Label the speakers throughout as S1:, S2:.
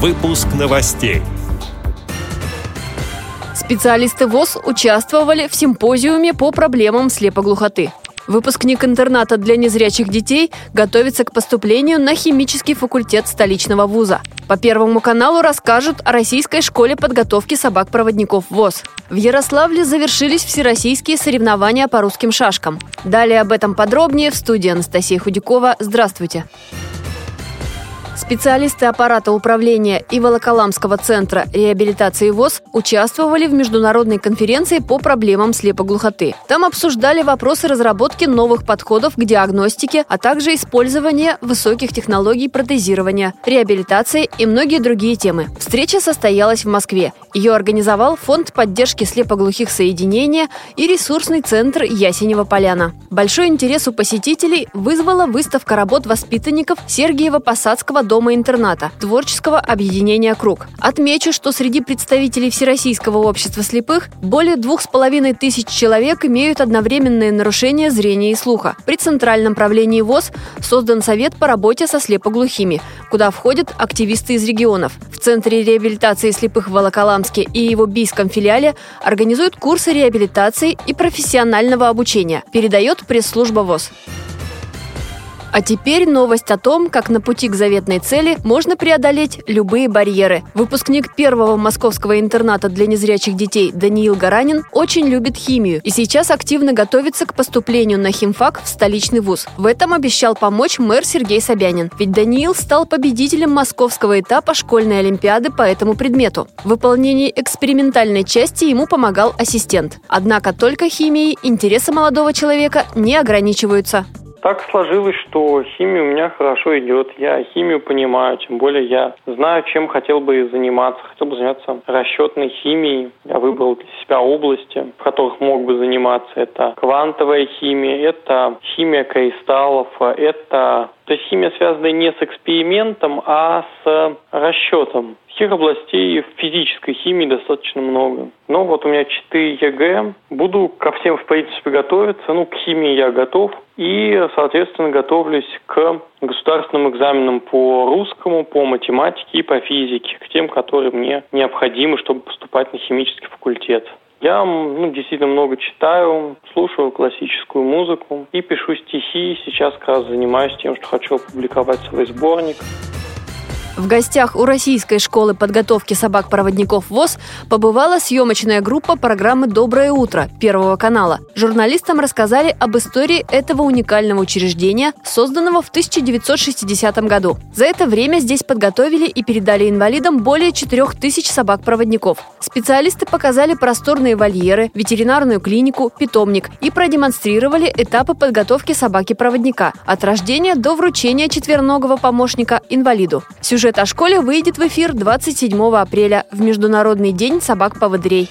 S1: Выпуск новостей.
S2: Специалисты ВОЗ участвовали в симпозиуме по проблемам слепоглухоты. Выпускник интерната для незрячих детей готовится к поступлению на химический факультет столичного вуза. По Первому каналу расскажут о российской школе подготовки собак-проводников ВОЗ. В Ярославле завершились всероссийские соревнования по русским шашкам. Далее об этом подробнее в студии Анастасия Худякова. Здравствуйте! Специалисты аппарата управления и Волоколамского центра реабилитации ВОЗ участвовали в международной конференции по проблемам слепоглухоты. Там обсуждали вопросы разработки новых подходов к диагностике, а также использования высоких технологий протезирования, реабилитации и многие другие темы. Встреча состоялась в Москве. Ее организовал Фонд поддержки слепоглухих соединения и ресурсный центр Ясенева Поляна. Большой интерес у посетителей вызвала выставка работ воспитанников Сергиева-Посадского дома-интерната творческого объединения «Круг». Отмечу, что среди представителей Всероссийского общества слепых более двух с половиной тысяч человек имеют одновременное нарушение зрения и слуха. При Центральном правлении ВОЗ создан Совет по работе со слепоглухими, куда входят активисты из регионов. В Центре реабилитации слепых в Волоколамске и его бийском филиале организуют курсы реабилитации и профессионального обучения, передает пресс-служба ВОЗ. А теперь новость о том, как на пути к заветной цели можно преодолеть любые барьеры. Выпускник первого московского интерната для незрячих детей Даниил Гаранин очень любит химию и сейчас активно готовится к поступлению на химфак в столичный вуз. В этом обещал помочь мэр Сергей Собянин. Ведь Даниил стал победителем московского этапа школьной олимпиады по этому предмету. В выполнении экспериментальной части ему помогал ассистент. Однако только химией интересы молодого человека не ограничиваются.
S3: Так сложилось, что химия у меня хорошо идет. Я химию понимаю, тем более я знаю, чем хотел бы заниматься. Хотел бы заняться расчетной химией. Я выбрал для себя области, в которых мог бы заниматься. Это квантовая химия, это химия кристаллов, это то есть химия, связанная не с экспериментом, а с расчетом. Таких областей в физической химии достаточно много. Но вот у меня 4 ЕГЭ. Буду ко всем, в принципе, готовиться. Ну, к химии я готов. И, соответственно, готовлюсь к государственным экзаменам по русскому, по математике и по физике, к тем, которые мне необходимы, чтобы поступать на химический факультет. Я ну, действительно много читаю, слушаю классическую музыку и пишу стихи. Сейчас как раз занимаюсь тем, что хочу опубликовать свой сборник.
S2: В гостях у Российской школы подготовки собак-проводников ВОЗ побывала съемочная группа программы «Доброе утро» Первого канала. Журналистам рассказали об истории этого уникального учреждения, созданного в 1960 году. За это время здесь подготовили и передали инвалидам более 4000 собак-проводников. Специалисты показали просторные вольеры, ветеринарную клинику, питомник и продемонстрировали этапы подготовки собаки-проводника от рождения до вручения четвероногого помощника инвалиду. Сюжет Сюжет о школе выйдет в эфир 27 апреля в Международный день собак-поводырей.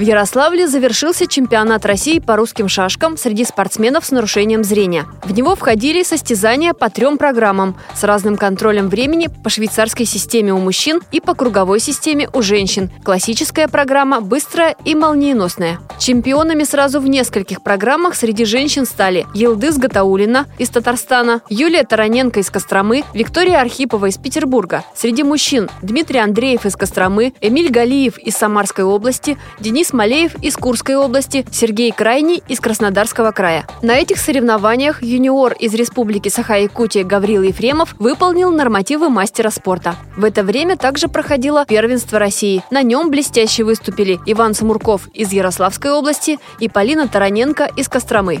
S2: В Ярославле завершился чемпионат России по русским шашкам среди спортсменов с нарушением зрения. В него входили состязания по трем программам с разным контролем времени по швейцарской системе у мужчин и по круговой системе у женщин. Классическая программа быстрая и молниеносная. Чемпионами сразу в нескольких программах среди женщин стали Елдыс Гатаулина из Татарстана, Юлия Тараненко из Костромы, Виктория Архипова из Петербурга. Среди мужчин Дмитрий Андреев из Костромы, Эмиль Галиев из Самарской области, Денис Смолеев из Курской области, Сергей Крайний из Краснодарского края. На этих соревнованиях юниор из Республики Саха-Якутия Гаврил Ефремов выполнил нормативы мастера спорта. В это время также проходило первенство России. На нем блестяще выступили Иван Самурков из Ярославской области и Полина Тараненко из Костромы.